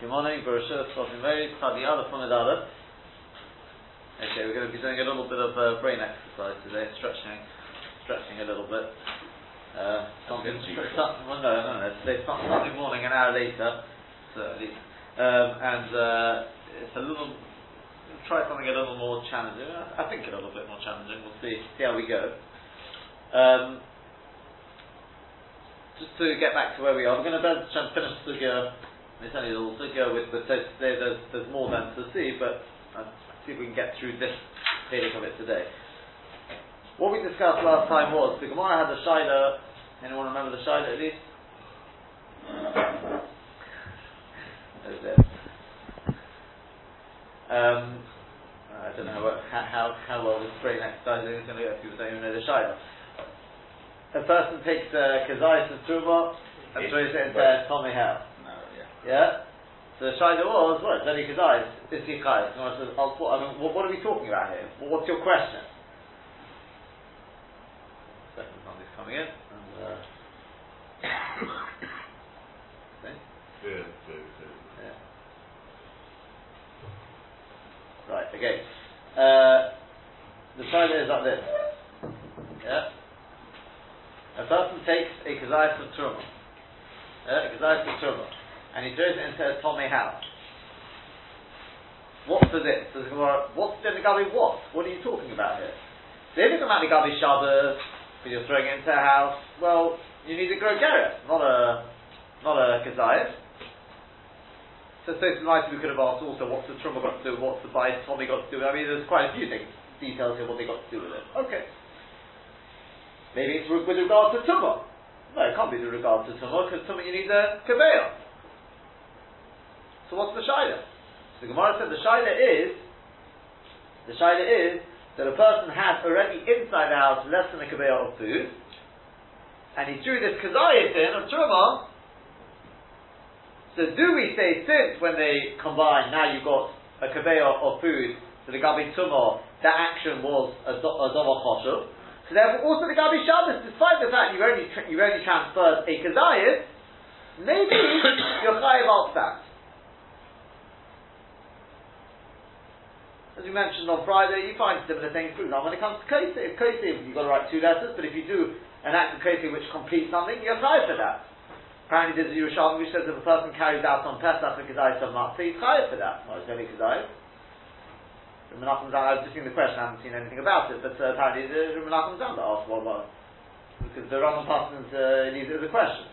Good morning, Baruch Talking very the other from the other. Okay, we're going to be doing a little bit of uh, brain exercise today, stretching, stretching a little bit. Uh, something, some, well, no, no, no. Sunday morning, an hour later, so, um, and uh, it's a little. We'll try something a little more challenging. I think a little bit more challenging. We'll see, see how we go. Um, just to get back to where we are, we're going to finish the it's only a little go with, but there's, there's, there's more than to see, but I'll see if we can get through this feeling of it today. What we discussed last time was the Gemara had the Shaila. Anyone remember the Shaila at least? Um, I don't know how, how, how well this brain exercise is going to go if people don't even know the Shaila. A person takes uh, Kazayas and Truma and throws it into Tommy House. Yeah? So the Shaila was, he could die, is he chayes? I mean, what, what, are we talking about here? What's your question? Second somebody's coming in. And, uh, yeah, yeah. Right, okay. Uh, the Shaila is like this. Yeah? A person takes a kazayas of truma. Yeah, a kazayas of truma and he throws it into a Tomei house. What for this? What's the Gabi what? What are you talking about here? So if it's about Gabi Shabbos, because you're throwing it into a house, well, you need a grogeret, not a not a kazayas. So, so nice we could have asked also what's the truma got to do, what's the bias Tommy got to do. I mean, there's quite a few things, details here what they got to do with it. Okay. Maybe it's with regard to tumah. No, it can't be with regard to tumah because tumah you need a kaveya. So what's the shaila? So the Gemara said the shaila is the shaila is that a person has already inside the house less than a kabeah of food, and he threw this kazayas in of truma. So do we say since when they combine now you've got a kabeah of food, so the gabi tumah, that action was a, a dova choshev. So therefore also the gabi shabbos, despite the fact you only you only transferred a kazayas, maybe you're chayiv that. As we mentioned on Friday, you find similar things. For example, when it comes to Kosef, Kosef, you've got to write two letters, but if you do an act of Kosef which completes something, you're chayav for that. Apparently there's a Yerushalmi which says if a person carries out on Pesach a Kedai of Matzah, he's chayav for that. It's only Kedai. Menachem Zan, I was just seeing the question, I haven't seen anything about it, but uh, apparently the Menachem Zan asked, well, well, because the Roman Parsons uh, needs it as a question.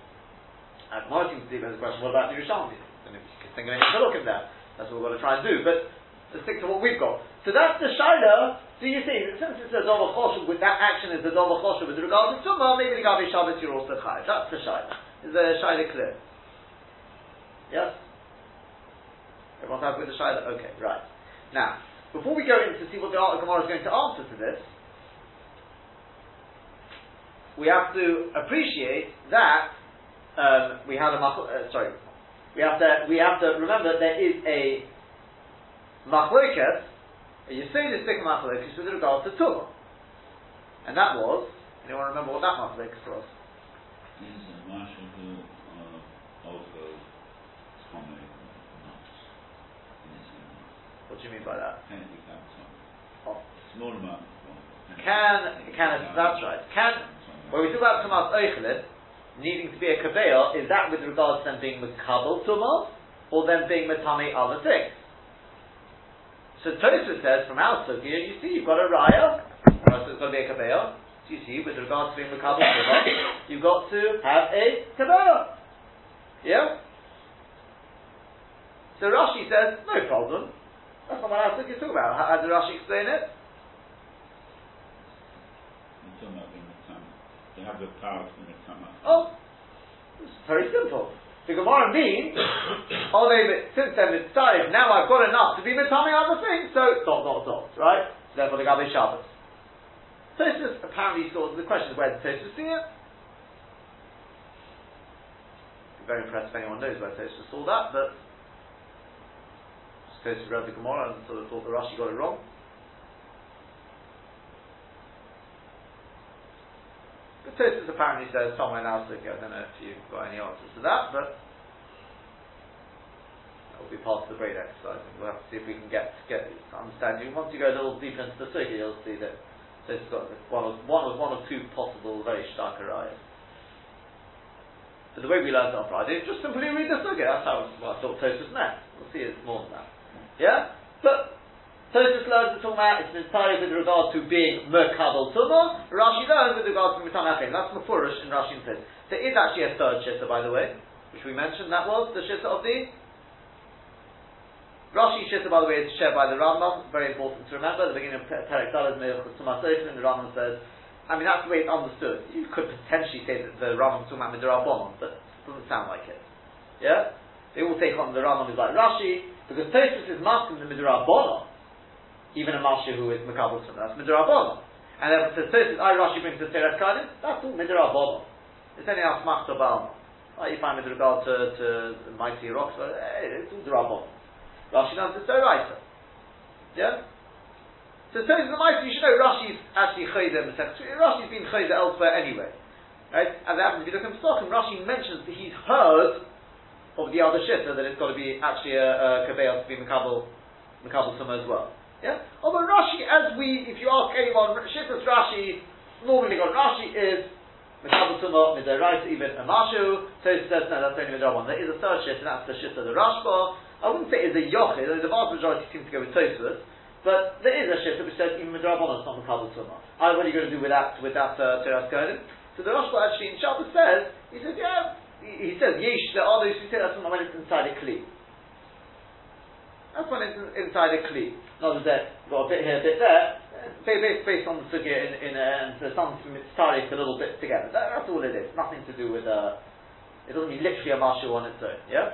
And Martin seems to as a question, what about Yerushalmi? And if you can think of anything to look at that, that's what we're going to try and do. But to stick to what we've got. So that's the shaila. Do you see? Since it's a dova choshev, with that action is a dova choshev with regard to tumah, maybe the gabi Shabbos you're also chayiv. That's the shaila. Is the shaila clear? Yes. Everyone's happy with the shaila? Okay, right. Now, before we go in to see what the Gemara is going to answer to this, we have to appreciate that um, we have a uh, sorry, we have to we have to remember there is a machloket, you say the stick machloket with regard to tumah. And that was, anyone remember what that machloket was? What do you mean by that? Oh. Small amount. Can, can, that's right. Can, when we talk about Tumas Oichelin, needing to be a kabeah, is that with regards to them being Makabal Tumas, or them being Matame other things? So Tosfos says from our sugya, you see, you've got a raya, so it's got to be a kabeah. So you see, with regards to being makabel you've got to have a kabeah. Yeah. So Rashi says, no problem. That's not what our sugya talk about. How, how did Rashi explain it? They have the power to make Oh, it's very simple. The Gemara means, oh, they, since they're mitzvah, now I've got enough to be mitzvah other things, so dot, dot, dot, right? So therefore the Gabi Shabbos. Tosfos apparently saw, the question is where did Tosfos see it? I'm very impressed if anyone knows where Tosfos saw that, but Tosfos read the Gemara and sort of thought the Rashi got it wrong. The Tosfos apparently says somewhere else. I don't know if you've got any answers to that, but that will be part of the brain exercise. We'll have to see if we can get get understanding. Once you go a little deeper into the circuit, you'll see that it's got one of one of one of two possible very stark areas. So the way we learned on Friday is just simply read the sukkah. That's how I thought Tosfos meant. We'll see it's more than that. Yeah? But Tosfos learns the talking it's entirely with regard to being Merkabel Tumah. Rashi learns with regard to Mitam That's Mefurish in Rashi says. There is actually a third shitta, by the way, which we mentioned. That was the shitta of the Rashi Shitta, by the way, is shared by the Rambam. Very important to remember. At the beginning of Perek Dalad Meilchus the Rambam says, I mean, that's the way it's understood. You could potentially say that the Rambam about Midrabanon, but it doesn't sound like it. Yeah? They all take on the Rambam is like Rashi, because Tosfos is masking the Midrabanon, even a Masha who is Makabal Sunnah. That's Midrabanon. And then it says Tosfos, I Rashi brings the Teres Kadim, that's all Midrabanon. It's anything else Machta Balma. Like you find with regard to, to mighty rocks, but hey, it's all Drabanon. Rashi knows it's Doraisa. Yeah? So says the Mice, you should know Rashi's actually Chayda Rashi's been Chayda elsewhere anyway. Right? And that happens if you look at Pesachim, Rashi mentions that he's heard of the other shitta that it's got to be actually a, a to be Makabal, Makabal as well. Yeah? Although Rashi, as we, if you ask anyone, Shittas Rashi, normally got Rashi is Makabal Summa, Midarais, even Amashu, Mashu, so he says, no, that's only Midrash There is a third shit, and that's the shitta, the Rashba, I wouldn't say it's a yochid, the vast majority seem to go with Tosfos, but there is a shift which says even Midrabon is not Makabal Tumah. What are you going to do with that, with that uh, Torah Kohanim? So the Rosh actually in Shabbos says, he says, yeah, he, says, yesh, there are those who say that's not when inside a Kli. That's when it's inside a Kli. Not that got a bit here, a bit there, based, based on the sugya in, in uh, and so some mitzarif a little bit together. That, that's all it is. Nothing to do with, uh, it doesn't mean literally a marshal on its own, yeah?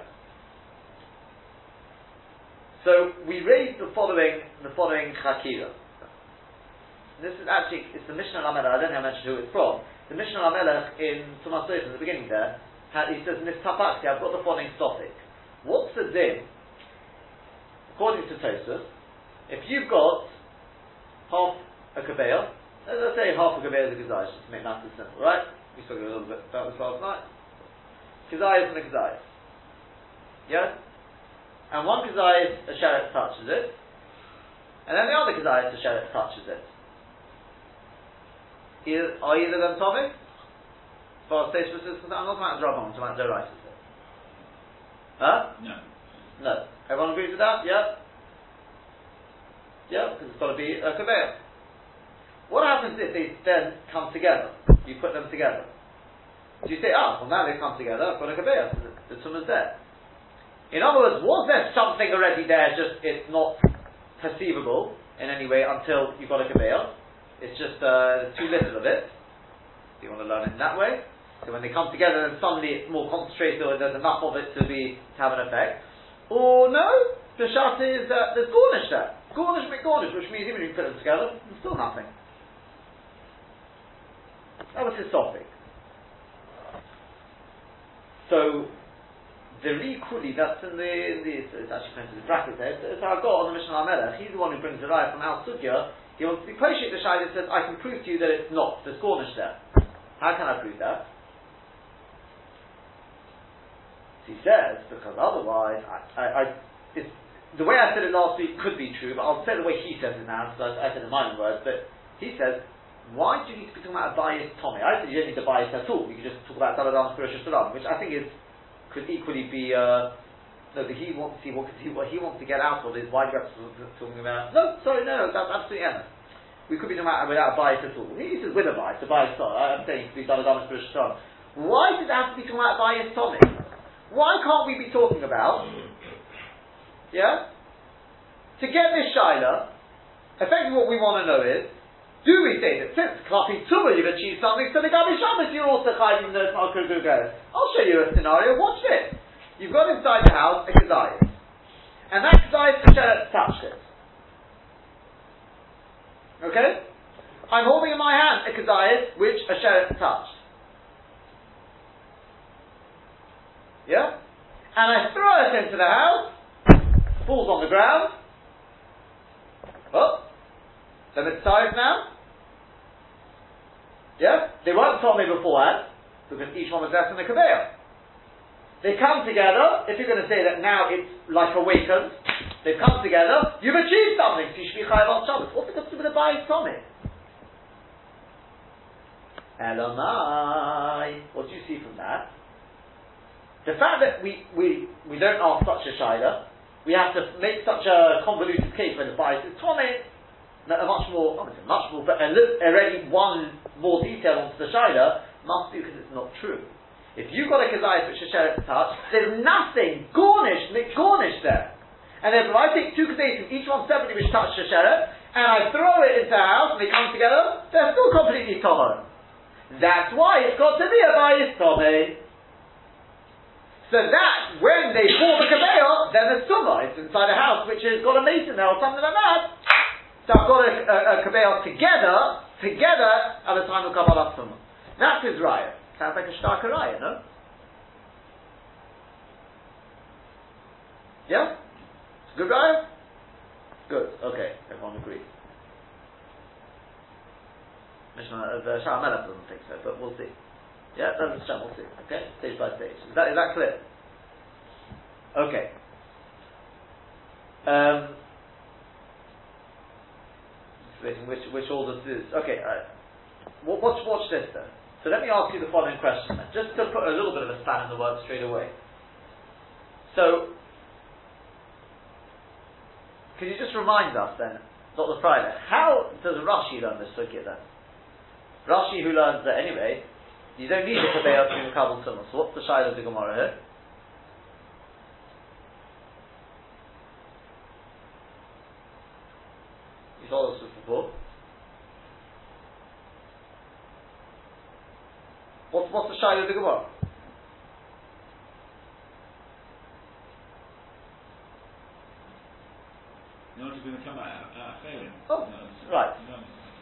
So we raised the following the following chakira. This is actually it's the Mishnah Lamelech. I don't know how mentioned who it's from. The Mishnah Lamelech in Tumas in the beginning there, he says Nistapakti. I've got the following topic. What's the din? According to Tosfos, if you've got half a kabeah, let's say half a kabeah is a kazayas, just to make matters simple, right? We spoke a little bit about this last night. Kazayas and a kazayas. Yeah? and one kazayas a sheret touches it, and then the other kazayas a sheret touches it. Either, are either of them topic? As far as Tosfos is concerned, I'm not talking about Rabban, I'm talking about Doraisa. Huh? No. No. Everyone agrees with that? Yeah? Yeah, because it's got to be a kabeah. What happens if they then come together? You put them together. Do you say, ah, well now they come together, I've got a kabeah, the, the tumah's there. In other words, was there something already there, just it's not perceivable in any way until you've got a kabeah? It's just uh, too little of it. Do you want to learn it in that way? So when they come together then suddenly it's more concentrated or there's enough of it to be to have an effect. Or no, the shot is that there's garnish there. Garnish McGarnish, which means even if you put them together, there's still nothing. That was his topic. So very equally, that's in the, in the it's, actually printed in brackets there, it's, I got on the Mishnah HaMelech, he's the one who brings the raya from Al Sugya, he wants to be Poshik the Shai says, I can prove to you that it's not, there's Cornish there. How can I prove that? He says, because otherwise, I, I, I the way I said it last week could be true, but I'll say the way he says it now, because I, I said it in my own words, but he says, why do you need to be talking about a bias Tommy? I said you don't need to bias at all, you can just talk about Daladam Spiritual Salam, which I think is could equally be. Uh, no, but he wants to see what, he, what he wants to get out of is why do you have to talking about? No, sorry, no, that's absolutely endless. We could be talking about without a bias at all. He says with a bias, a bias. I'm saying it could be done as spiritual Why does it have to be talking about biased tonic? Why can't we be talking about? Yeah. To get this shaila, effectively what we want to know is do we say that since Klapi Tumah you've achieved something, so the Gabi Shabbos you're also chayim even though it's not I'll show you a scenario, watch this. You've got inside the house a Keziah. And that Keziah the Sheret touched it. Okay? I'm holding in my hand a Keziah which a Sheret touched. Yeah? And I throw it into the house, falls on the ground. Oh, the mitzvah now. Yeah? They weren't told me beforehand, because each one was less in the Kabeah. they come together, if you're going to say that now it's like awakened, they've come together, you've achieved something, so you should be chayav on Shabbos. What's the got to the bayis tomei? Elamai. What do you see from that? The fact that we, we, we don't ask such a shaila, we have to make such a convoluted case when the bias is tomei, a much more, say much more, but already one more detail onto the shaila must be because it's not true. If you've got a kazayas which Shasheret touch, there's nothing garnished, garnished there. And therefore, I take two kazayas, each one separately which touch Shasheret, and I throw it into the house and they come together, they're still completely tohar. That's why it's got to be a bayis tomei. So that, when they form a kabeah, then the summa, it's inside a house which has got a mason there or something like that. So I've got a, a, a together, together at the time of Kabbalah Summah. That's his raya. Sounds like a starker raya, no? Yeah? Good raya? Good, okay, everyone agrees. Mishnah, uh, Shah doesn't think so, but we'll see. Yeah, that's Shah, we'll see. Okay, stage by stage. Is that, is that clear? Okay. Um, which, which order this is. Okay, uh, watch, watch this then. So let me ask you the following question, just to put a little bit of a span in the works straight away. So, can you just remind us then, Dr. Friday, how does Rashi learn this sugya then? Rashi, who learns that anyway, you don't need kabeya to be Makabal Sunnah. So what's the shayla of the Gemara here? You told us this before. What's, what's the shayla of the Gemara? In order to become a, a uh, failing. Oh, right.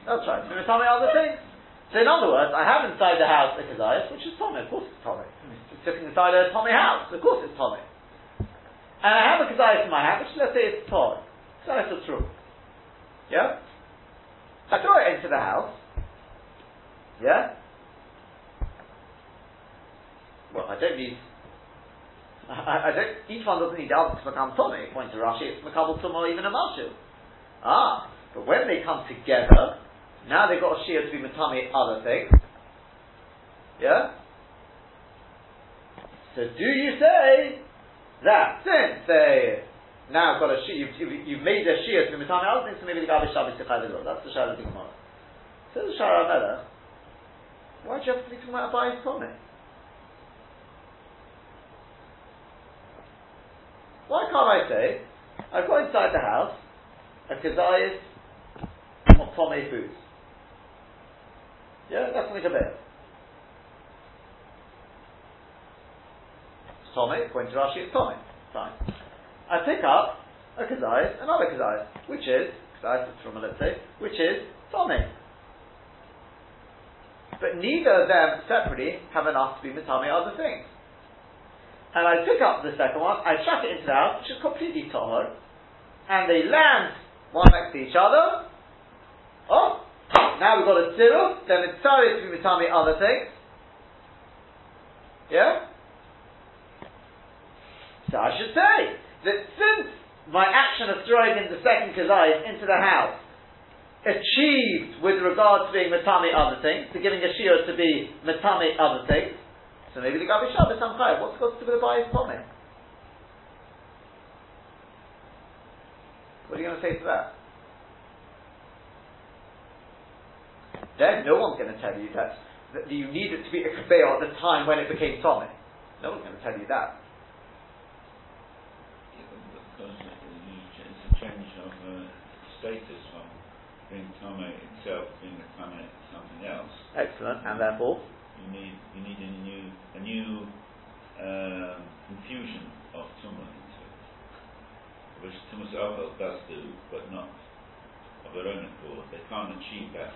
That's right. Tell me other things. So, in other words, I have inside the house a kazayas, which is Tommy. Of course, it's Tommy. It's sitting inside a Tommy house. Of course, it's Tommy. And I have a kazayas in my house, which let's say it's Tommy. Kazayas are true. Yeah. I throw it into the house. Yeah. Well, I don't need. I, I don't. Each one doesn't need the other to become Tommy. According to Rashi, it's Makabal or even a Mashu. Ah, but when they come together, now they've got a Shia to be Matami other things. Yeah? So do you say that since they now got a Shia, you've, you've, you've made a Shia to be Matami other things, so maybe the Gabi Shabbos That's the Shara of the Gemara. So the Shara Melech, why do you have to be talking about a bias Tommy? Why can't I say, I've got inside the house a kazayas of Tomei foods? Yeah, that's something a bit. It's Tomei, according to Rashi, it's Tomei. Fine. I pick up a kazayas, another kazayas, which is, kazayas from let's say, which is Tomei. But neither of them separately have enough to be Mitame other things and I pick up the second one, I chuck it into the house, which is completely tahor, and they land one next to each other. Now we've got a tziruf, then it's sorry to be mitami other things. Yeah? So I should say that since my action of throwing in the second kazayis into the house achieved with regard to being mitami other things, to giving a shiur to be mitami other things, so maybe the Gabi Shabbos I'm chayav. What's got to do with bias Tomei? What are you going to say to that? Then no one's going to tell you that, that you need it to be a kabeah at the time when it became Tomei. No one's going to tell you that. Of course, it's a change of uh, status from being Tomei itself being a Tomei something else. Excellent, and therefore? you need you need a new a new um, infusion of tumor into it, which Tumas Ovel does do, but not of their own accord. They can't achieve that.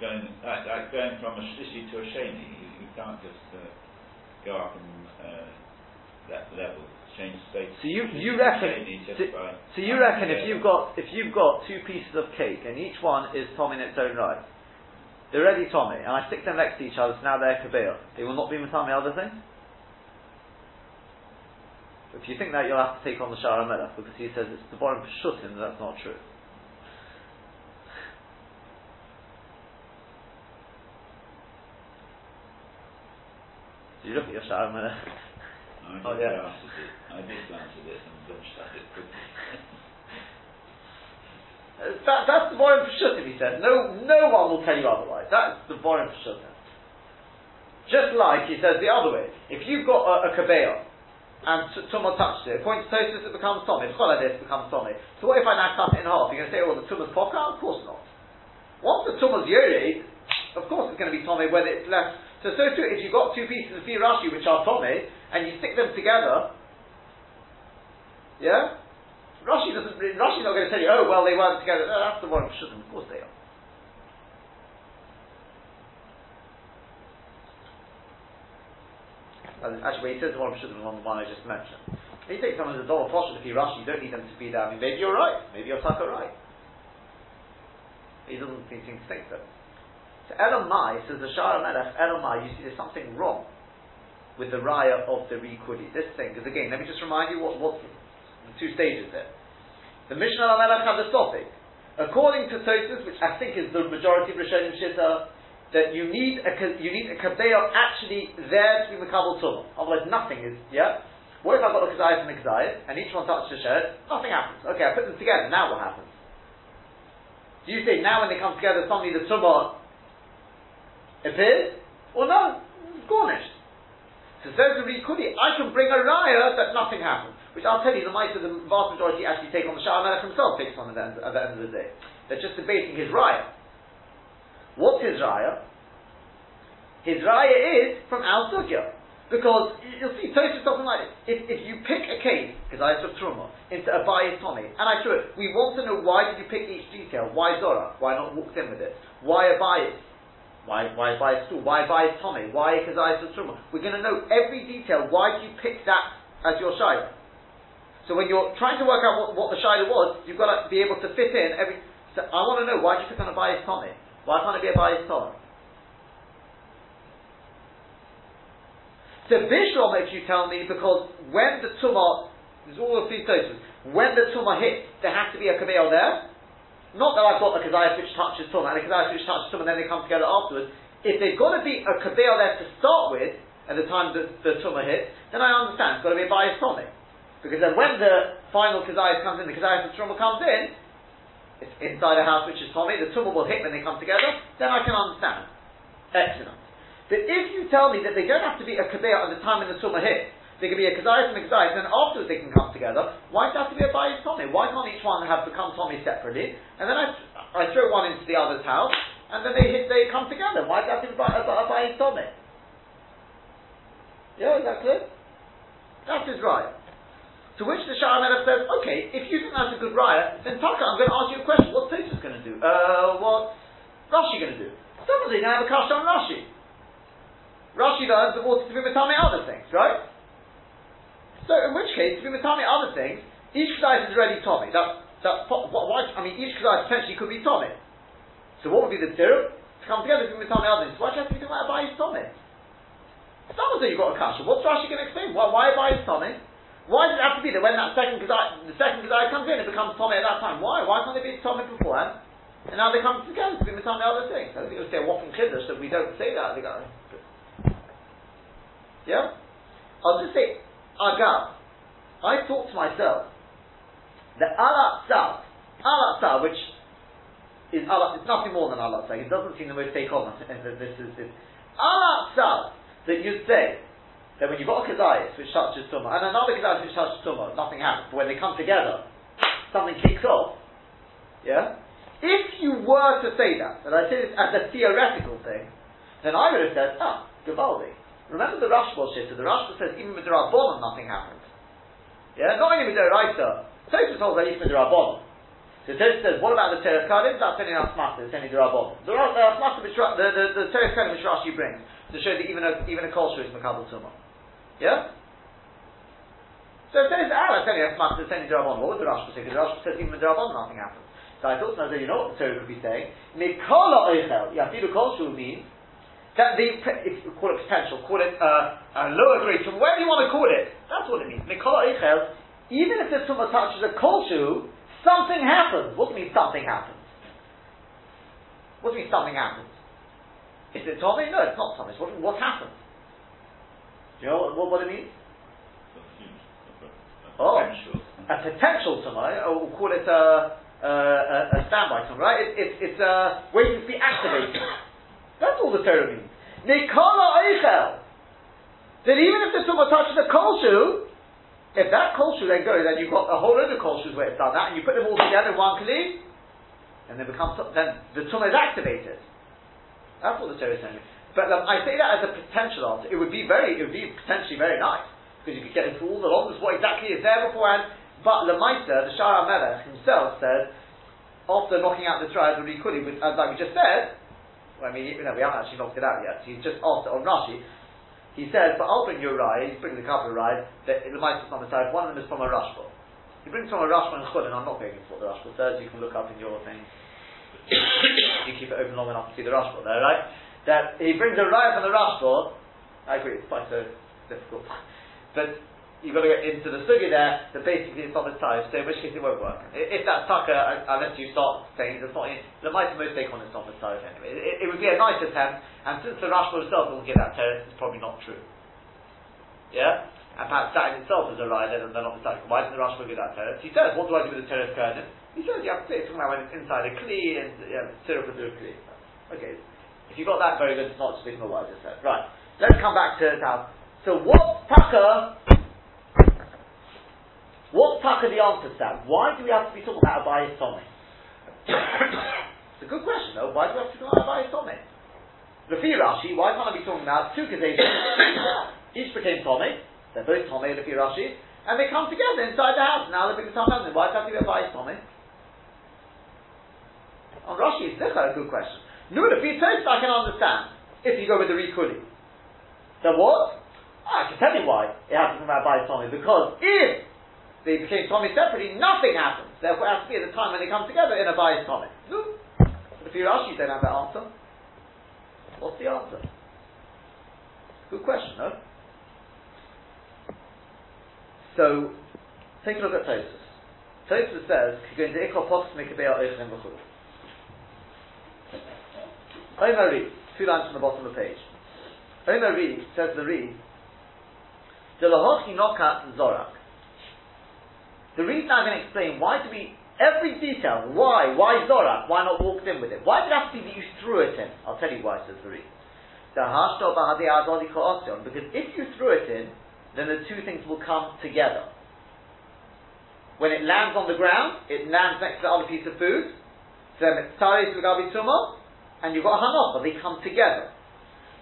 Going like, like going from a shlishi to a sheni, you, you can't just uh, go up and uh, that level change state. So you you reckon so, so you reckon if you've got if you've got two pieces of cake and each one is tom in its own right, they're ready Tommy, and I stick them next to each other, so now they're Kabir. They will not be Matami other things? If you think that, you'll have to take on the Shara Melech because he says it's the Borim Peshutim, that's not true. You look at your Shara Melech? I Oh, yeah. it. I did glance at it and blushed at it. Uh, That, that's the Borim Peshutim, he said. No, no one will tell you otherwise. That's the Borim Peshutim. Just like he says the other way. If you've got a, a Kabeah, and t- Tumah touched it, according to Tosfos it becomes Tommy, Choladis becomes Tommy. So what if I now cut it in half? You're going to say, oh, the Tumah's Poka? Of course not. Once the Tumah's Yori, of course it's going to be Tommy, whether it's less. So, so too, if you've got two pieces of Rashi which are Tommy, and you stick them together, yeah? Rashi doesn't, Rashi's not going to tell you, oh, well, they weren't together. No, that's the one Peshutim. Of course they are. Actually, he says the one Peshutim, the one, the one I just mentioned. If you take someone as a dollar posh, if you Rashi, you don't need them to be there. I mean, maybe you're right. Maybe you're Taka right. He doesn't seem to think so. So Elamai says the Shara Melech, Elamai, you see there's something wrong with the raya of the Rikudi. This thing, because again, let me just remind you what, what the two stages there. The Mishnah Lamelech had a topic. According to Tosfos, which I think is the majority of Rishonim Shita, that you need a you need a kabeah actually there to be makabel tumah. Otherwise, nothing is yeah. What if I've got a kazayas and a kazayas, and each one touches the shed? Nothing happens. Okay, I put them together. Now what happens? Do you say now when they come together, suddenly the tumah appears, or no, it's garnished? So says the Rikudi, I can bring a raya that nothing happened. Which I'll tell you, the might of the vast majority actually take on the Shah Melech himself takes on at the, end, at the end of the day. They're just debating his raya. What's his raya? His raya is from Al Sugya. Because you'll see, Tosis something like this. If, if you pick a case, because I took Truma, into a bias Tommy, and I threw it, we want to know why did you pick each detail? Why Zora? Why not walked in with it? Why a bias? Why, why bias stool? Why bias Tommy? Why Kazayas of Truma? We're going to know every detail. Why do you pick that as your Shida? So when you're trying to work out what, what the Shida was, you've got to be able to fit in every. So I want to know why did you pick on a bias Tommy? Why can't it be a bias Tommy? So Bishrom, if you tell me, because when the tumah, there's all of these toasts, when the tumah hits, there has to be a kabel there. Not that I've got a kazayas which touches tumah and a kazayas which touches tumah and then they come together afterwards. If they've got to be a kabel there to start with, at the time that the tumah hits, then I understand, it's got to be a bias tumah. Because then when the final kazayas comes in, the kazayas of tumah comes in, it's inside a house which is tumah, the tumah will hit when they come together, then I can understand. Excellent. But if you tell me that they don't have to be a kabea at the time when the tumah hits, they can be a kazayas and a kazayas, and then afterwards they can come together, why does it have to be a bayis tommy? Why can't each one have become tommy separately? And then I, I throw one into the other's house, and then they they come together. Why does it have to be a, a, a bayis tommy? Yeah, is that clear? That is right. To which the Shah Melech says, okay, if you think that's a good riot, then Taka, I'm going to ask you a question. What's Tosfos going to do? Uh, what's Rashi going to do? Someone's going to have a kasha on Rashi. Rashi learns the water to be matame other things, right? So in which case, if to be matame other things, each kedai is already Tommy. That, that, why, I mean, each kedai potentially could be Tommy. So what would be the tiruk? To come together to be matame other things. Why do you have to be talking about a bayis Tommy? Someone said you've got a kasha. What's Rashi going to explain? Why, why a bayis Tommy? Why does it have to be that when that second kedai, the second kedai comes in, it becomes Tommy at that time? Why? Why can't it be Tommy beforehand? And now they come together to be matame other things. I think would say a waffle kiddush that we don't say that. They go, yeah? I'll just say, Agav. I thought to myself, the Alat Sav, Alat Sav, which is it's nothing more than Alat Sav. It doesn't seem the most take on this is this. Alat Sav, that you'd say, that when you've got a Kazayas which touches Tumah, and another Kazayas which touches Tumah, nothing happens. But when they come together, something kicks off. Yeah? If you were to say that, and I say this as a theoretical thing, then I would have said, ah, Gavaldi. Remember the Rashba shit, the Rashba says even with the Rabbanon nothing happens. Yeah, not only with the Raisa, Tosfos holds that even with the Rabbanon. So Tosfos says, what about the Teres Kalim? That's only Asmata, it's only the Rabbanon. The Asmata, the, the, the Teres Kalim which Rashi brings, to show that even a, even a Kolsher is Makabal Tumah. Yeah? So it says, ah, it's only Asmata, it's only the Rabbanon. What would the Rashba say? The Rashba says even with the Rabbanon nothing happens. So I thought, no, you know what the Torah could be saying? Mikola Eichel, Yafidu Kolsher means that the, if you call it potential, call it uh, a lower grade, from wherever you want to call it, That's what it means. Mikol Eichel, even if the tumah touches a kol shoe, something happens. What do you mean something happens? What do you mean something happens? Is it Tommy? No, it's not Tommy. What, what happened? Do you know what, what, what it means? Oh, a potential tumah, or we'll call it a, a, a, a standby tumah, right? It, it, it's uh, waiting to be activated. That's all the Torah means. Nikola Eichel. That even if the tumah touches a kol shoe, if that kol shoe then goes, then you've got a whole load of kol shoes where it's done that, and you put them all together in one kli, and then becomes then the tumah is activated. That's what the Torah is saying. But um, I say that as a potential answer. It would be very, it would be potentially very nice because you could get into all the laws, what exactly is there beforehand. But Lemaisa, the Shara Melech himself said, after knocking out the triad of Rikuli, as like we just said, well, I mean, you know, we haven't actually knocked it out yet. He's just asked on Rashi. He says, but I'll bring you a ride, he's bringing a couple of rides, that Lemaisa is on the side, one of them is from a Rashba. He brings from a Rashba and Chud, and I'm not going into what the Rashba says, you can look up in your thing. you keep it open long enough to see the Rashba there, right? That he brings a ride from the Rashba, I agree, it's quite so difficult. But you've got to get into the sugi there that basically it's not the time, so in which case it won't work. If that's tucker, unless you start saying it's not, the might most take on it's not the time anyway. It, it, would be a nice attempt, and since the Rashba himself doesn't give that terrace, it's probably not true. Yeah? And perhaps that in itself is a rider, and they're not the time. Why doesn't the Rashba give that terrace? He says, what do I do with the terrace curtain? He says, you have to say, it's talking about when it's inside a kli, and yeah, syrup and kli. Okay. If you got that, very good. It's not just ignore what I just said. Right. Let's come back to how so what taka? What taka the answer to that? Why do we have to be talking about Abayis Tommy? it's a good question though. Why do we have to talk about Abayis Tommy? Rafi Rashi, why can't I be talking about two Kazations? Each became Tommy. They're both Tommy, and Rafi Rashi. And they come together inside the house. Now they're being Tommy. Why can't we have Abayis Tommy? On Rashi, it's a good question. No, if you I can understand. If you go with the Rikuli. So what? I can tell you why it has to come about by Tommy, because if they became Tommy separately, nothing happens. Therefore, it has to be at the time when they come together in a bias Tommy. No. But if you ask, you don't have that answer. What's the answer? Good question, no? So, take a look at Tosfos. Tosfos says, you're "Going to Ikol Pox Mikabel Oichem V'chul." Omer Reed, two lines from the bottom of the page. Omer Reed says the Reed the Lahochi Nokat Zorak. The reason I'm going to explain why do we every detail, why, why Zorak, why not walked in with it? Why did it have to be that you threw it in? I'll tell you why, says the reason. Because if you threw it in, then the two things will come together. When it lands on the ground, it lands next to the other piece of food. So it's then it's tari and you've got a hanocha, they come together.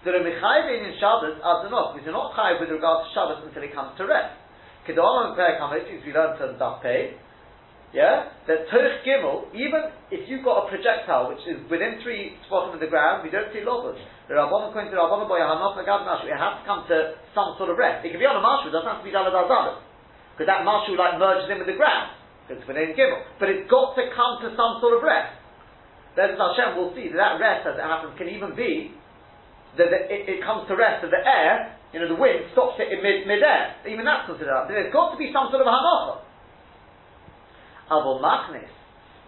So The Remichayiv in Shabbos are not, because you're not chayiv with regard to Shabbos until it comes to rest. Kedom and Perek we learned from Daf Pei, yeah, that Torch Gimel, even if you've got a projectile which is within three spots of the ground, we don't see lobos. The Rabbanon according to Rabbanon Hanot Nagad Mashu, it has to come to some sort of rest. It can be on a marshu, it doesn't have to be Dalad Al Because that marshu like merges in with the ground. Because it's within Gimel. But it's got to come to some sort of rest. Then Hashem will see that that rest, as it happens, can even be that it, it, comes to rest of the air, you know, the wind stops it in mid mid-air. Even that's considered up. There's got to be some sort of hanocha. Avol machnis.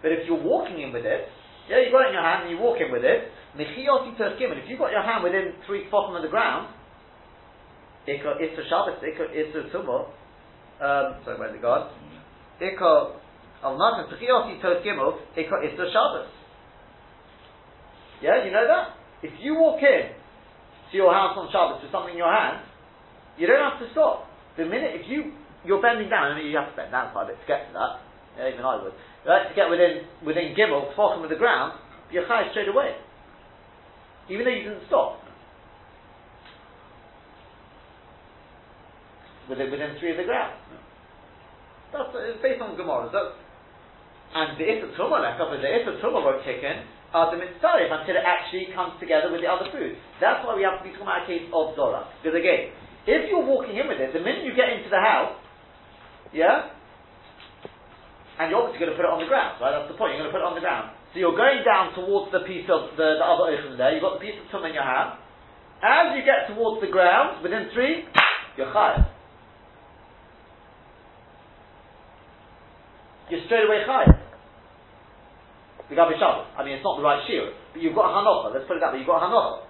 But if you're walking in with it, yeah, you've got it in your hand and you're walking with it, mechiyoti If you've got your hand within three bottom of the ground, ikka isra Shabbos, ikka isra tumah, um, sorry, where's it gone? Ikka Shabbos. Yeah, you know that? If you walk in to your house on Shabbos with something in your hand, you don't have to stop. The minute if you you're bending down, I mean you have to bend down quite a bit to get to that. Yeah, even I would. Right, to get within within gimel, talking with the ground, you're high straight away. Even though you didn't stop. Within within three of the ground. That's it's based on Gemara. So, and the Issa Tumah, like the Issa Tumah won't uh, the mitzvah until it actually comes together with the other food. That's why we have to be talking about a case of Zora. Because again, if you're walking in with it, the minute you get into the house, yeah, and you're obviously going to put it on the ground, right? That's the point, you're going to put it on the ground. So you're going down towards the piece of the, the other ocean there, you've got the piece of tum in your hand. As you get towards the ground, within three, you're chayav. You're straight away chayav. The Gabi Shabbos. I mean, it's not the right shiur, but you've got a hanocha. Let's put it that way. You've got a hanocha.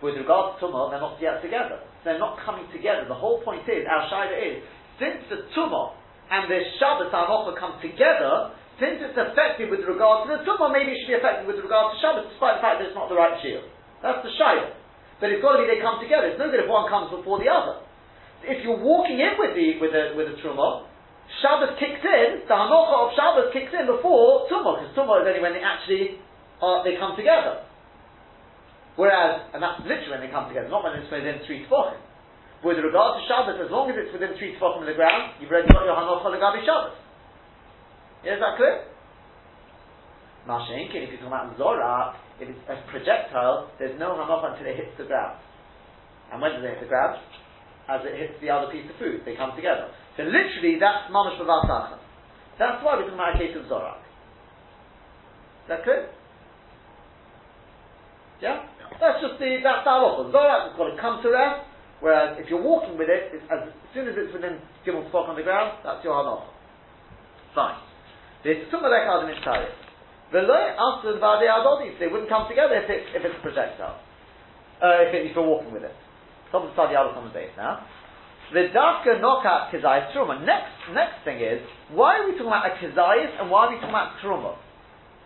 With regard to tumah, they're not yet together. They're not coming together. The whole point is, our shaila is, since the tumah and the Shabbos hanocha come together, since it's affected with regard to the tumah, maybe it should be affected with regard to Shabbos, despite the fact that it's not the right shiur. That's the shaila. But it's got to be they come together. It's no good if one comes before the other. If you're walking in with the with the with the truma, Shabbos kicks in. The hanocha of Shabbos kicks in before Tumah, because Tumah is only when they actually they come together. Whereas, and that's literally when they come together, not when it's within three tefachim. With regard to Shabbos, as long as it's within three tefachim in the ground, you've already got your hanocha legabi Shabbos. Is that clear? Mashenkin, if you're talking about Zorah, if it's a projectile, there's no hanocha until it hits the ground. And when does it hit the ground? As it hits the other piece of food, they come together. So literally, that's mamash b'vasachan. That's why we're talking about a case of zorak. Is that clear? Yeah? yeah. That's just the, that's our halacha. Zorak has got to come to rest, whereas if you're walking with it, as, as soon as it's within gimel spot on the ground, that's your hanocha. Fine. This tumalek adam in they wouldn't come together if, it, if it's a projectile. Uh, if, it, if you're walking with it. Someone study out on the base now. The dafka knockout kizayis truma. Next, next thing is, why are we talking about a kizayis and why are we talking about truma?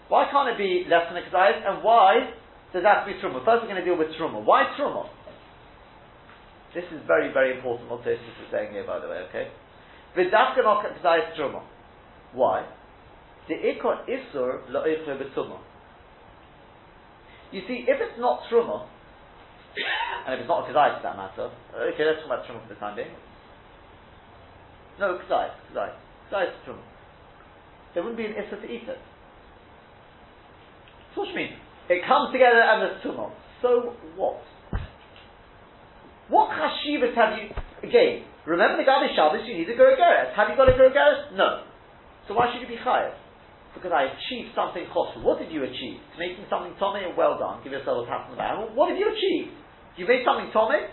Why can't it be less than a kizayis and why does that have to be truma? First we're going to deal with truma. Why truma? This is very, very important what this is saying here, by the way, okay? The dafka knockout kizayis truma. Why? the ikon isur la'ichle. You see, if it's not truma, and if it's not a kazai for that matter, okay, let's talk about truma for the time being. No, kazai, kazai, kazai is truma. There wouldn't be an isur to eat it. So what mean? It comes together and there's tumah. So what? What chashivas have you? Again, remember the Gabi Shabbos, you need a Gorogeres. Have you got a Gorogeres? No. So why should you be chayav? Because I achieved something choshu. What did you achieve? Making something tummy, well done. Give yourself a pat on the back. What have you achieved? You made something tummy?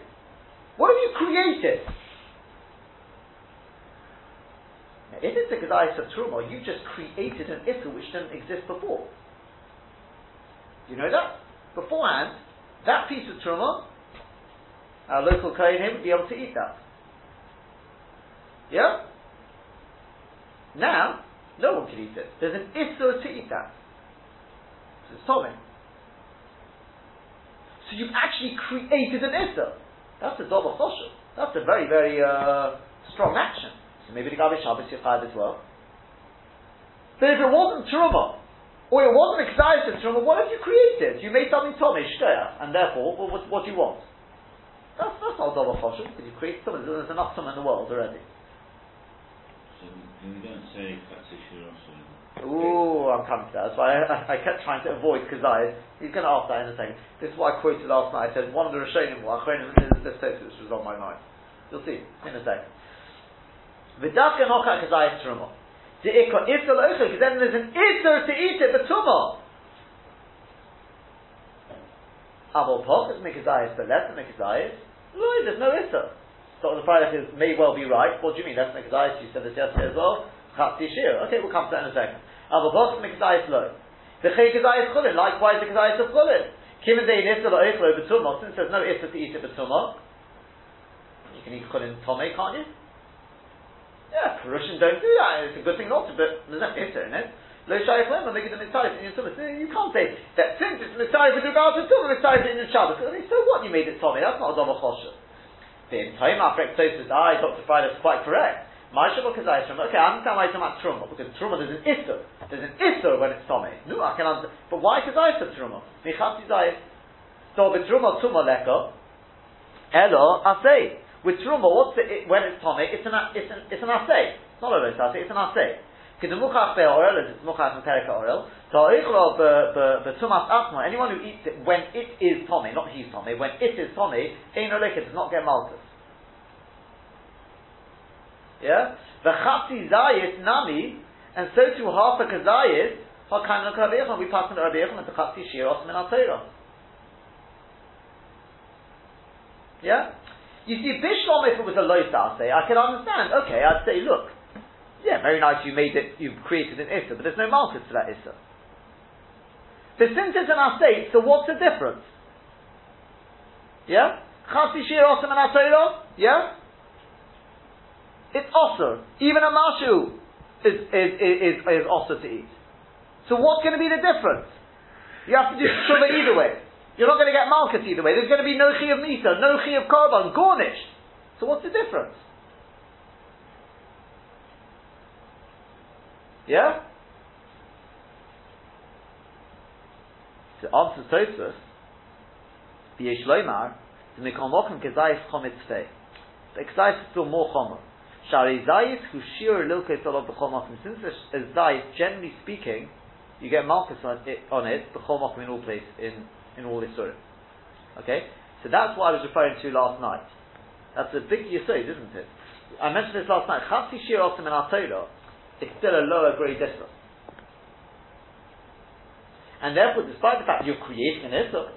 What have you created? Now, if it's a Gedai Truma, you just created an Issa which didn't exist before. You know that? Beforehand, that piece of Truma, our local Kohen here would be able to eat that. Yeah? Now, no one can eat it. There's an issur to eat that. So it's Tommy. So you've actually created an issur. That's a double choshev. That's a very, very uh, strong action. So maybe the Gabi Shabbos Yechad as well. But if it wasn't Truma, or it wasn't excited Truma, what have you created? You made something Tommy, Shkoya, and therefore, what, what do you want? That's, that's not double choshev, because you create something, there's enough Truma in the world already. So we don't say Ooh, I'm coming to that. That's why I, I, kept trying to avoid Kazai. He's going to ask that in a second. This is what I quoted last night. I said, one of the Rishonim, well, Achronim, this which was on my mind. You'll see in a second. V'dafka nocha Kazai Truma. The ikra ifel ocha, because then there's an isser to eat it, the tumah. Aval poch is mikazayis, but less than mikazayis. Right, there's no isser. So the Friday may well be right. What do you mean? That's mikazayis? You said this yesterday as well. Chatzi Shir. Okay, we'll come to that in a second. Avavos Mikzayis Lo. The Chay Kazayis Chulin, likewise the Kazayis of Chulin. Kim and Dein Issa Lo Eichlo Betumah, since there's no Issa to eat it Betumah, you can eat Chulin Tomei, can't you? Yeah, Perushin don't do that. It's a good thing not to, but there's no Issa in it. Lo Shayach Lema, make it a in your Tumah. You can't say that since it's Mitzvah with regard to Tumah, Mitzvah in your Shabbos. So what you made it Tomei? That's not a double choshev. The Taimah Frektosis, I, Dr. Friday, is quite correct. My Shabbat Kazai Truma. Okay, I understand why you're talking Truma, because Truma there's an Isser. There's an Isser when it's Tomei. No, I can understand. But why Kazai Truma? Michatzi Zayis. So with Truma, Truma Leko, Elo, Asay. With Truma, what's the, when it's Tomei? It's an, it's an, it's an Asay. It's not a Rosh Asay, it's an Asay. Because the Mukach Be'orel is it's Mukach from Perika Orel. So Eichlo uh, Be'tumas Asma, anyone who eats it when it is Tomei, not he's Tomei, when it is Tomei, Ein Oleket does not get Malchus. Yeah? The Chatzi Zayit Nami, and so too half a Kazayit, Hakaim Rabbi we pass on Rabbi Yechon and the Chatzi Shir Osman Al Yeah? You see, Bishlom, if it was a low say, I could understand. Okay, I'd say, look, yeah, very nice, you made it, you created an Issa, but there's no market for that Issa. But since it's an Asay, so what's the difference? Yeah? Chasi Shir Osam and Asayro? Yeah? It's Osir. Even a Mashu is, is, is, is, is to eat. So what's going to be the difference? You have to do Shuvah either way. You're not going to get Malchus either way. There's going to be no Chi of Misa, no Chi of Korban, garnished. So what's the difference? Yeah? To answer Tosfos, the Yeshloimar, the Mikomokim Kezayis Chometz Fei. The Kezayis is still more Chomer. Shari Zayis, who Shir Lilke Tolov B'chomokim. Since a Zayis, generally speaking, you get Malchus on it, on it B'chomokim in all places, in, in all this sort Okay? So that's what I was referring to last night. That's a big yisod, isn't it? I mentioned this last night. Chatzi Shir Osim in our Torah, it's still a lower grade Issa. And therefore, despite the fact you're creating an Issa,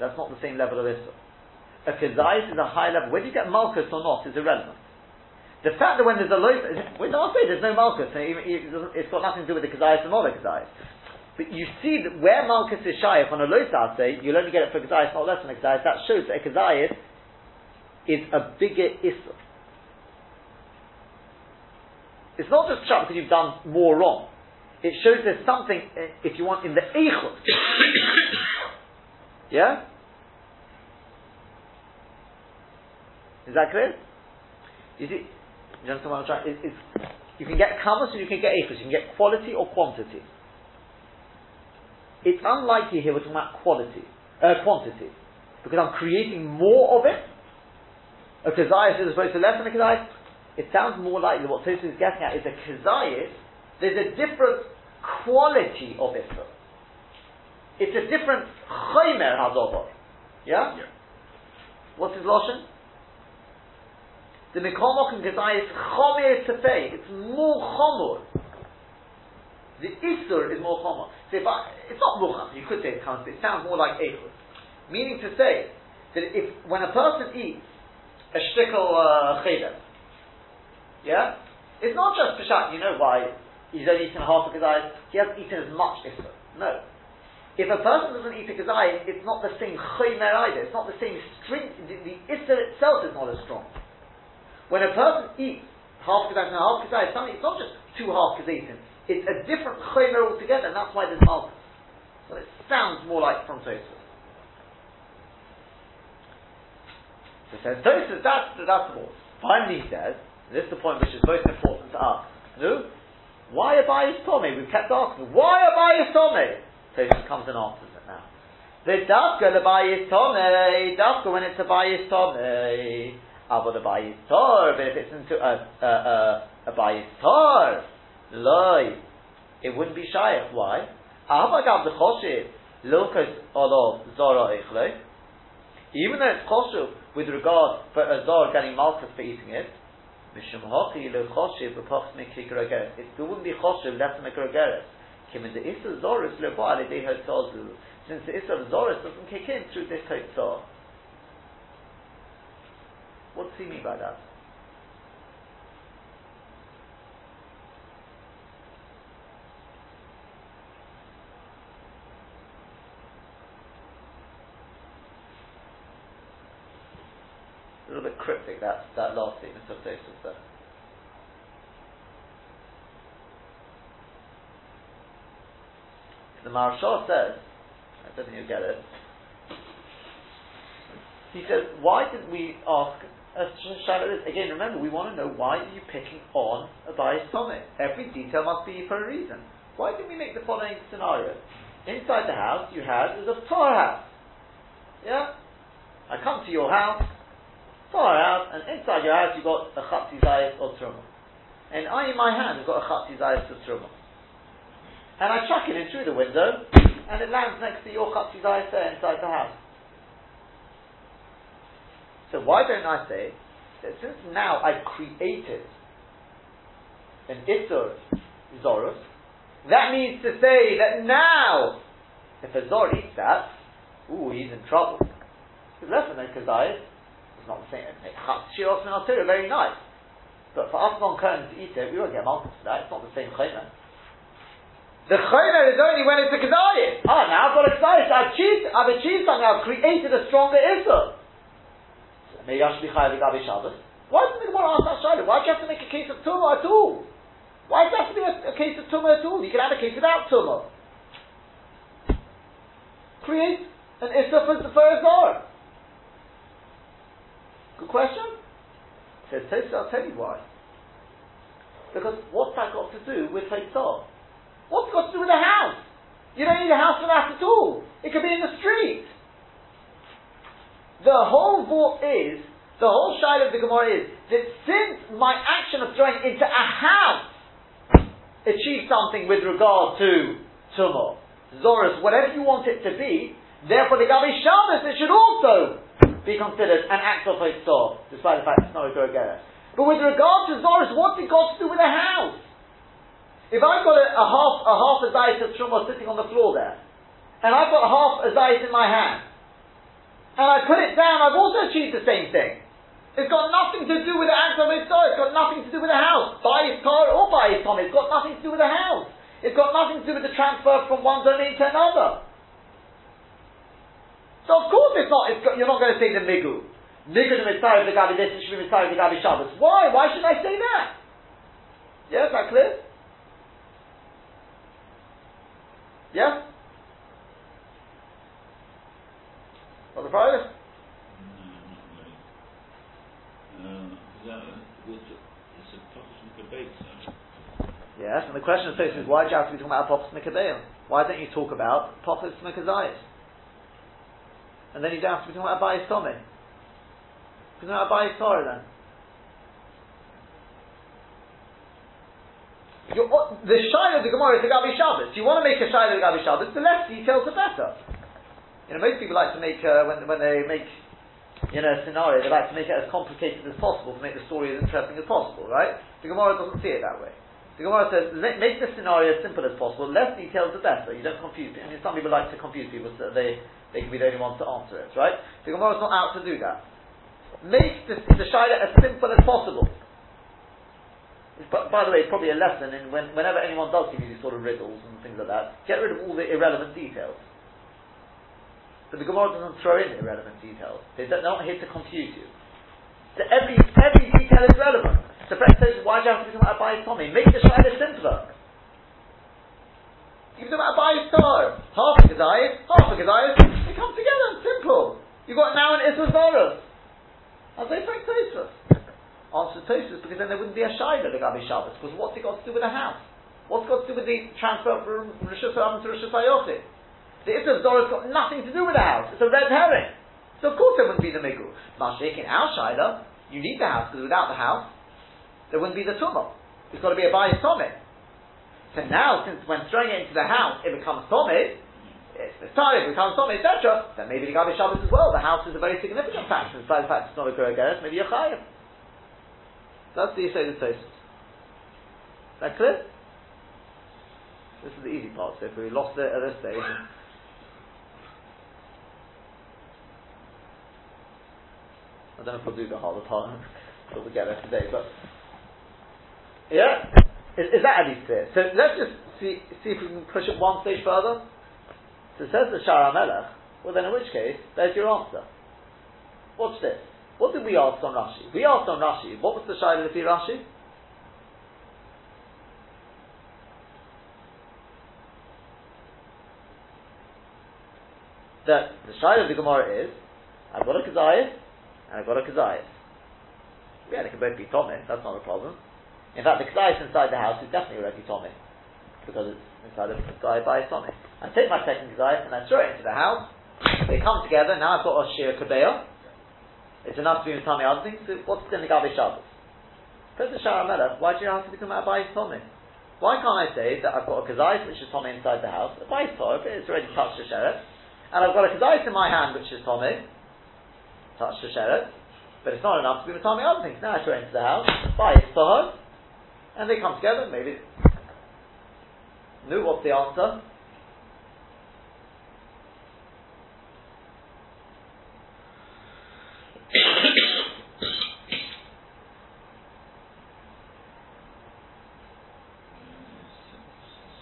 that's not the same level of Issa. A Kezayis is a high level. Whether you get Malchus or not is irrelevant. The fact that when there's a low, no, I'll say there's no Malchus, it's got nothing to do with the Kezayis and not the Kezayis. But you see that where Malchus is shy if on a low say you'll only get it for Kezayis, not less than a. That shows that a Kezayis is a bigger Issa. It's not just shut because you've done more wrong. It shows there's something, eh, if you want, in the eichut. yeah? Is that clear? You see, you understand what I'm trying? It, it's, you can get kamas and you can get eichus. You can get quality or quantity. It's unlikely here we're talking about quality, uh, quantity, because I'm creating more of it. A kazayas is opposed to less than a kazayas it sounds more likely what Tosfos is getting at is a kazayis, there's a different quality of it. It's a different chaymer hazover. Yeah? yeah? What's his lotion? The mikomok and kazayis chomer tefei. It's more chomor. The isur is more chomor. So if I, it's not muchach, you could say it comes, it sounds more like echus. Meaning to say that if, when a person eats a shtickle uh, cheder, yeah? It's not just Peshat, you know why he's only eaten half a kazayis, he hasn't eaten as much Isra. No. If a person doesn't eat a kazayis, it's not the same chaymer either, it's not the same strength, the, the itself is not as strong. When a person eats half kazayis and half kazayis, suddenly it's not just two half kazayis, it's a different chaymer altogether, and that's why there's malchus. So it sounds more like from Tosfos. So says Tosfos, that's, that's the more. Finally he says, this is the point which is most important to us. No? Why Abayis Tomei? We've kept asking, why Abayis Tomei? So he comes and answers it now. The Dafka Abayis Tomei, Dafka when it's Abayis Tomei, Abba Abayis Tor, but if it's into uh, uh, uh, a, a, a, Abayis Tor, loy, it wouldn't be Shaykh. Why? Abba Gav the Choshev, Lokas Olov Zora Echle, even though it's Choshev with regard for a Zor getting Malchus for eating it, Mishum lo choshev. It wouldn't be choshev a gergeres. Kim in the Issa Zorus lo. Since the Issa of Zorus doesn't kick in through this hotzor. What does he mean by that? Cryptic, that, that last statement of Tosfos there. The Maharsha says, I don't think you get it. He says, why didn't we ask Again, remember, we want to know why are you picking on a bias summit? Every detail must be for a reason. Why did we make the following scenario? Inside the house, you had, was a tar house. Yeah? I come to your house, far out, and inside your house you've got a chatzi zayis or truma. And I in my hand have got a chatzi zayis or truma. And I chuck it in through the window, and it lands next to your chatzi zayis there inside the house. So why don't I say that since now I've created an Isur Zorus, that means to say that now, if a Zor eats that, ooh, he's in trouble. Because less than a Kazayas, it's not the same. Shiros Minatira, very nice. But for us non-Kohen to eat it, we won't get multiple for that. It's not the same Chomer. The Chomer is only when it's a Kezayis. Ah, now I've got a Kezayis. I've achieved, I've achieved something. I've created a stronger Issa. So maybe I should be Chayav Gabi Shabbos. Why doesn't the Gemara ask that Shiloh? Why do you have to make a case of Tumah at all? Why does it have to be a, a case of Tumah at all? You can have a case without Tumah. Create an Issa for, for a Zohar. Good question. Says Tosfos, I'll tell you why. Because what's that got to do with Haitzah? What's got to do with a house? You don't need a house for that at all. It could be in the street. The whole vault is, the whole shayla of the Gemara is, that since my action of throwing into a house achieves something with regard to Tumah, Zorus, whatever you want it to be, therefore the Gabi Shabbos, it should also be considered an act of Haitzah, despite the fact it's not a Gergeres. But with regard to Zorus, what's it got to do with a house? If I've got a, a half a half a zayis of truma sitting on the floor there, and I've got half a zayis in my hand, and I put it down, I've also achieved the same thing. It's got nothing to do with the act of Haitzah, it's got nothing to do with the house. By his car or by his Tom, it's got nothing to do with the house. It's got nothing to do with the transfer from one domain to another. So of course it's not, it's you're not going to say the migu. Migu to mitzvah the gabi this, should be mitzvah the gabi Shabbos. Why? Why should I say that? Yes, that clear? Yes? What the price? Yes, and the question is, why do you have to be talking about Apophis Mikabeim? Why don't you talk about Apophis Mikazayis? And then you don't have to be talking about Abayis Tomei. Talking about Abayis Torah then. You're, the Shai of the Gemara is the Gabi Shabbos. You want to make a Shai of the Gabi Shabbos, the less details the better. You know, most people like to make, uh, when, when they make, you know, a scenario, they like to make it as complicated as possible to make the story as interesting as possible, right? The Gemara doesn't see it that way. The Gemara says, make the scenario as simple as possible, less details the better, you don't confuse I mean, some people like to confuse people so they, they can be the only ones to answer it, right? The Gemara is not out to do that. Make the, the Shaila as simple as possible. But by the way, it's probably a lesson in when, whenever anyone does give you these sort of riddles and things like that, get rid of all the irrelevant details. But the Gemara doesn't throw in irrelevant details. They're not here to confuse you. So every, every detail is relevant. So Fred says, why do you have to be talking about Abai Tomei? Make the Shaila simpler. Can talk about Abai Star. Half a Gedayas, half a they come together, simple. You've got now an Issa Zoros. I'll say Frank Tosfos. Answer Tosfos because then there wouldn't be a Shaila the Gabi Shabbos. Because what's it got to do with a house? What's it got to do with the transfer from Rosh Hashanah to Rosh Hashanah? The Issa got nothing to do with the house. It's a red herring. So of course there wouldn't be the Migu. Mashik in our Shaila, you need the house because without the house, there wouldn't be the tumah. It's got to be a bias tomei. So now, since when throwing it into the house, it becomes tomei, it's the time, it becomes tomei, etc., then maybe the Gabi Shabbos as well. The house is a very significant factor, despite the fact it's not a Gergeres, maybe a Chayyim. That's the Yisrael Tosis. Is that clear? This is the easy part, so if we lost it at this stage, I don't know if we'll do the harder part, but we'll get there today, but yeah? Is, is that at least clear? So let's just see, see if we can push it one stage further. So says the Shara Melech, well then in which case, there's your answer. Watch this. What did we ask on Rashi? We asked on Rashi, what was the Shara of Rashi? That the Shara of the Gemara is, I've got a Kazayas, and I've got a Kazayas. Yeah, they can both be Thomas, that's not a problem. In fact, the kedai inside the house is definitely already Tomei, because it's inside the kedai by Tomei. I take my second kedai and I throw it into the house. They come together. Now I've got a shir kabeya. It's enough to be Tomei other things. So what's in the Gabi Shabbos? Says the Shara Melech, why do you have to become a Abayis Tomei? Why can't I say that I've got a kazais which is Tomei inside the house, a Bayis Torah, it's already touched the sheret, and I've got a kazais in my hand which is Tomei, touched the sheret, but it's not enough to be Tomei other things. Now I throw it into the house, Bayis Torah, and they come together, maybe. No, what's the answer?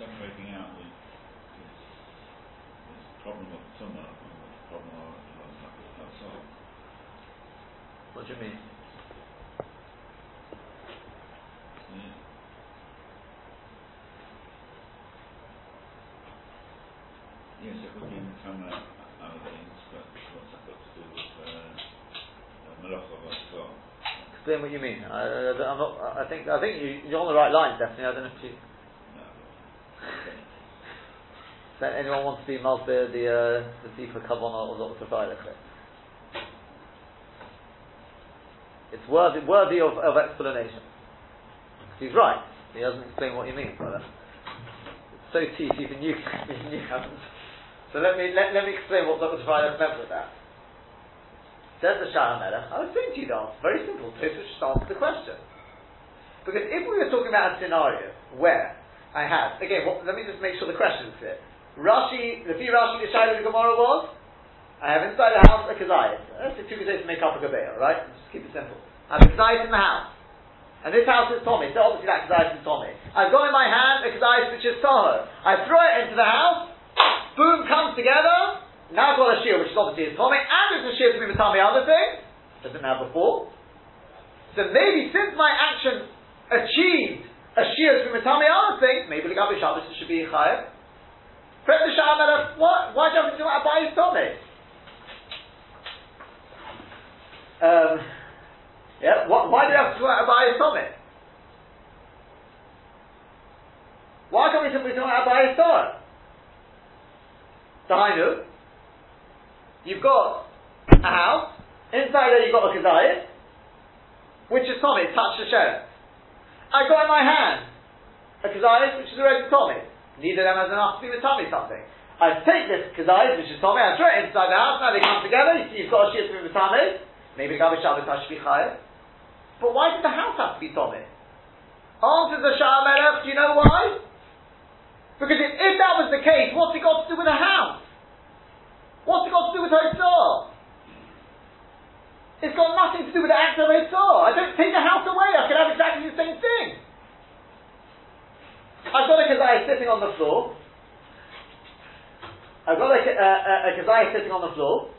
separating out the, this, this problem of tumah from the problem of outside. What do you mean? Yeah. Yes, it would be in tumah other things, but what's that got to do with uh, malacha as well? Explain what you mean. I, I, I'm not, I think I think you, you're on the right line, definitely. I don't know if you. No. Does anyone want to be Malbir, the uh, the deeper Kavan or Dr. Friday? It's worthy worthy of, of explanation. He's right. He doesn't explain what he means by that. It's so teeth even you even you haven't. So let me let, let me explain what Dr. Friday meant with that. Says the Shah Melech, I was saying to you the answer, very simple, Tosfos just answer the question. Because if we were talking about a scenario where I had, again, what, let me just make sure the question is. Rashi, the few Rashi, the Shaila of the Gemara was, I have inside the house a kazayas. That's the two kazayas to make up a gabeah, right? Just keep it simple. I have a kazayas in the house. And this house is Tomei, so obviously that kazayas is Tomei. I've got in my hand a kazayas which is Toho. I throw it into the house, boom, comes together, now I've got a shield, which is obviously atomic, and it's a shield to be Matami other thing, I didn't have before. So maybe since my action achieved a shield to be Matami other thing, maybe the Gabi Shabbos should be Chayev. Fred the Shabbos, what? Why do I have to do that by Tomei? Um, yeah, what, why do I have to do that by Tomei? Why can't we simply do that by Torah? Dahainu, You've got a house, inside there you've got a kazayit, which is Tomei, touch the sheriff. I've got in my hand a kazayit, which is already Tomei. Neither of them has enough to be with something. I take this kazayit, which is Tomei, I throw it inside the house, now they come together, you see you've got a be with Tomei, maybe the Gabi be chayav. But why did the house have to be Tomei? Answers the Shah Melech, do you know why? Because if, if that was the case, what's it got to do with a house? What's it got to do with Hotzah? It's got nothing to do with the act of Hotzah. I don't take the house away. I can have exactly the same thing. I've got a kazai sitting on the floor. I've got a, uh, uh, a, a kazai sitting on the floor.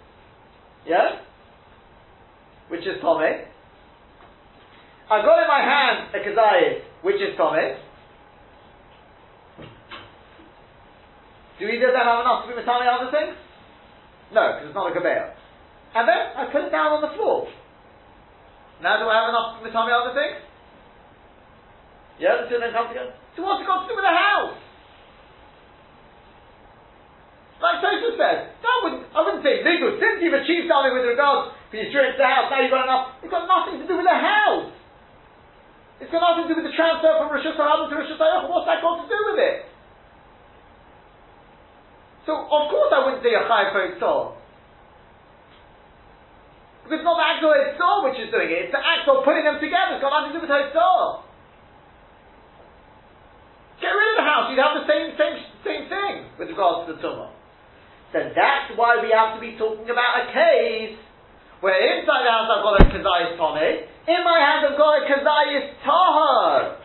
Yeah? Which is Tomei. I've got in my hand a kazai, which is Tomei. Do either of them have enough to be Matami other things? No, because it's not a Gabeah. And then I put it down on the floor. Now do I have enough to tell me other things? Yeah, the two then come together. So what's it got to do with the house? Like Tosfos says, that wouldn't, I wouldn't say legal. Since you've achieved something with regards to your strength to the house, now you've got enough. It's got nothing to do with the house. It's got nothing to do with the transfer from Rosh Hashanah to Rosh Hashanah. What's that got to do with it? So, of course I wouldn't say a Chayav Soul. Because it's not the act of Soul which is doing it, it's the act of putting them together. It's got nothing to do with Soul. Get rid of the house, you'd have the same, same, same thing with regards to the Tumah. So that's why we have to be talking about a case where inside the house I've got a Kazayas Tomei, in my hand I've got a Kazayas Tahar.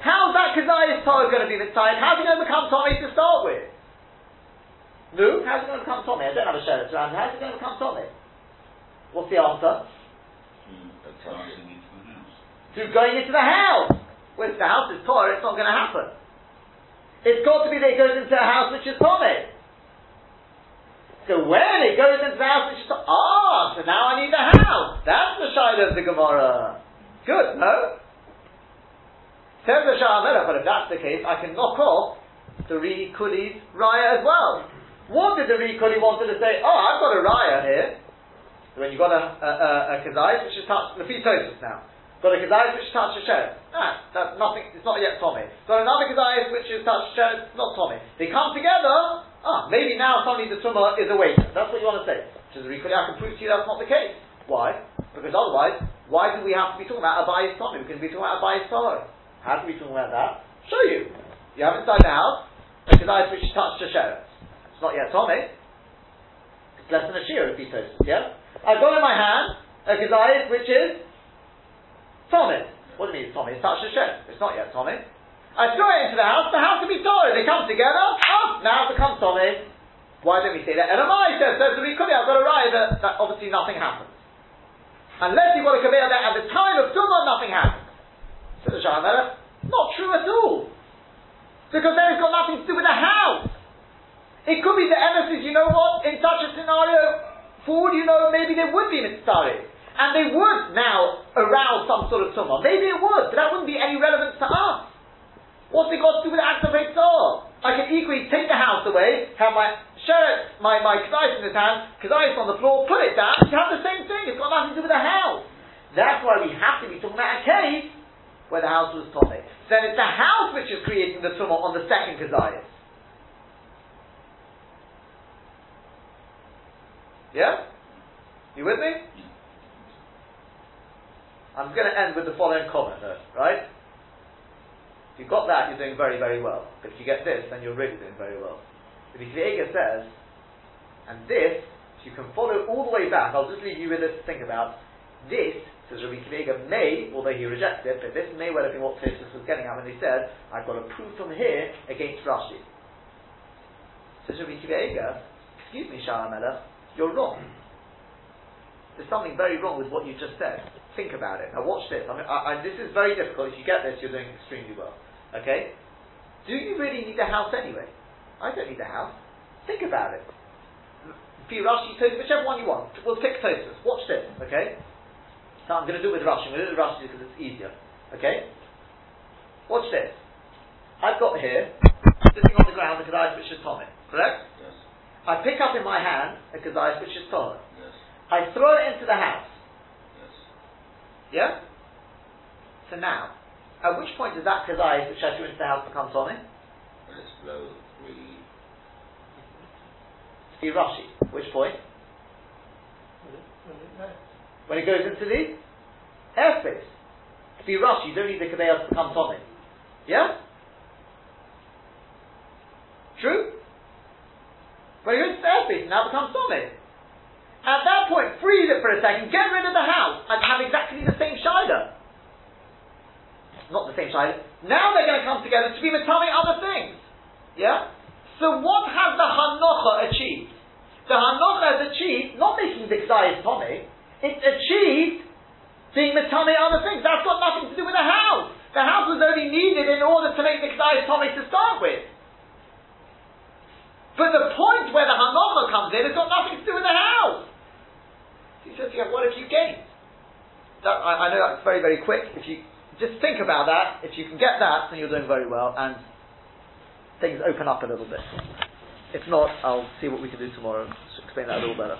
How's that Kazayas Torah going to be mitzvah? How's it going to become Tomei to start with? No? How's it going to become Tomei? I don't have a sheriff around. How's it going to become Tomei? What's the answer? Through going into the house. Well, if the house is Torah, it's not going to happen. It's got to be that it goes into a house which is Tomei. So when it goes into the house which is Tomei, ah, so now I need a house. That's the Shiloh of the Gemara. Good, no? But if that's the case, I can knock off the Ri Kuli's raya as well. What did the Ri wanted to say? Oh, I've got a raya here. when you've got a, a, a, a which is touched, the fetosis now. Got a kazayis which is touched a sheriff. Ah, that's nothing, it's not yet Tomei. Got another kazayis which is touched a sheriff, not Tomei. They come together, ah, maybe now suddenly the tumah is awakened. That's what you want to say. Is the Ri Kuli, I can prove to you that's not the case. Why? Because otherwise, why do we have to be talking about a bias Tomei? We can be talking about a bias Tomei. How can we talk about that? Show you. You have inside the house a kedai which touched a sheriff. It's not yet Tomei. It's less than a shear he toasted, yeah? I've got in my hand a kedai which is Tomei. What do you mean Tomei? It's touched Hashem. It's not yet Tomei. I throw it into the house, the house will be Torah. They come together, oh, now it becomes Tomei. Why don't we say that? Elamai says, says we could have got a right that, that obviously nothing happens. Unless you've got a Kabbalah that at the time of Tumah nothing happened. Says the Shah not true at all. Because then it's got nothing to do with the house. It could be the emissaries, you know what, in such a scenario, forward, you know, maybe there would be mitzvah. And they would now arouse some sort of tumah. Maybe it would, but that wouldn't be any relevance to us. What's it got to do with the act of I can equally take the house away, have my sheret, my, my kazayis in his hand, kazayis on the floor, put it down, you have the same thing. It's got nothing to do with the house. That's why we have to be talking about a case where the house was tomei. Then it's the house which is creating the tumah on the second kazayis. Yeah? You with me? I'm going to end with the following comment, though, right? If you've got that, you're doing very, very well. But if you get this, then you're really doing very well. But if the says, and this, if you can follow all the way back, I'll just leave you with this to think about. This, says Rabbi Akiva may, although he rejects it, but this may well have been what Tosfos was getting at when he said, I've got a proof from here against Rashi. Says Rabbi Akiva excuse me, Shah you're wrong. There's something very wrong with what you just said. Think about it. Now watch this. I mean, I, I, this is very difficult. If you get this, you're doing extremely well. Okay? Do you really need a house anyway? I don't need a house. Think about it. For Rashi, whichever one you want. We'll pick Tosfos. Watch this. Okay? So I'm going to do it with Rashi. I'm going to do it with Rashi because it's easier. Okay? Watch this. I've got here, sitting on the ground, the Kedai which is Tomei. Correct? Yes. I pick up in my hand a Kedai which is Tomei. Yes. I throw it into the house. Yes. Yeah? So now, at which point does that kazai which I threw into the house become Tomei? When it's below three. See Rashi. Which point? When it goes into the airspace. See Rashi, you don't need the kazai to come become Tomei. Yeah? True? When it goes into the airspace, now it becomes Tomei. At that point, freeze it for a second, get rid of the house, and have exactly the same Shiloh. Not the same Shiloh. Now they're going to come together to be Matami other things. Yeah? So what has the Hanocha achieved? The Hanocha has achieved, not making the Ksayas Tomei, it's achieved being Matami other things. That's got nothing to do with the house. The house was only needed in order to make the Ksayas Tomei to start with. But the point where the Hanocha comes in, it's got nothing to do with the house. He says, yeah, what have you gained? That, I, I know that's very, very quick. If you just think about that, if you can get that, then you're doing very well, and things open up a little bit. If not, I'll see what we can do tomorrow to explain that a little better.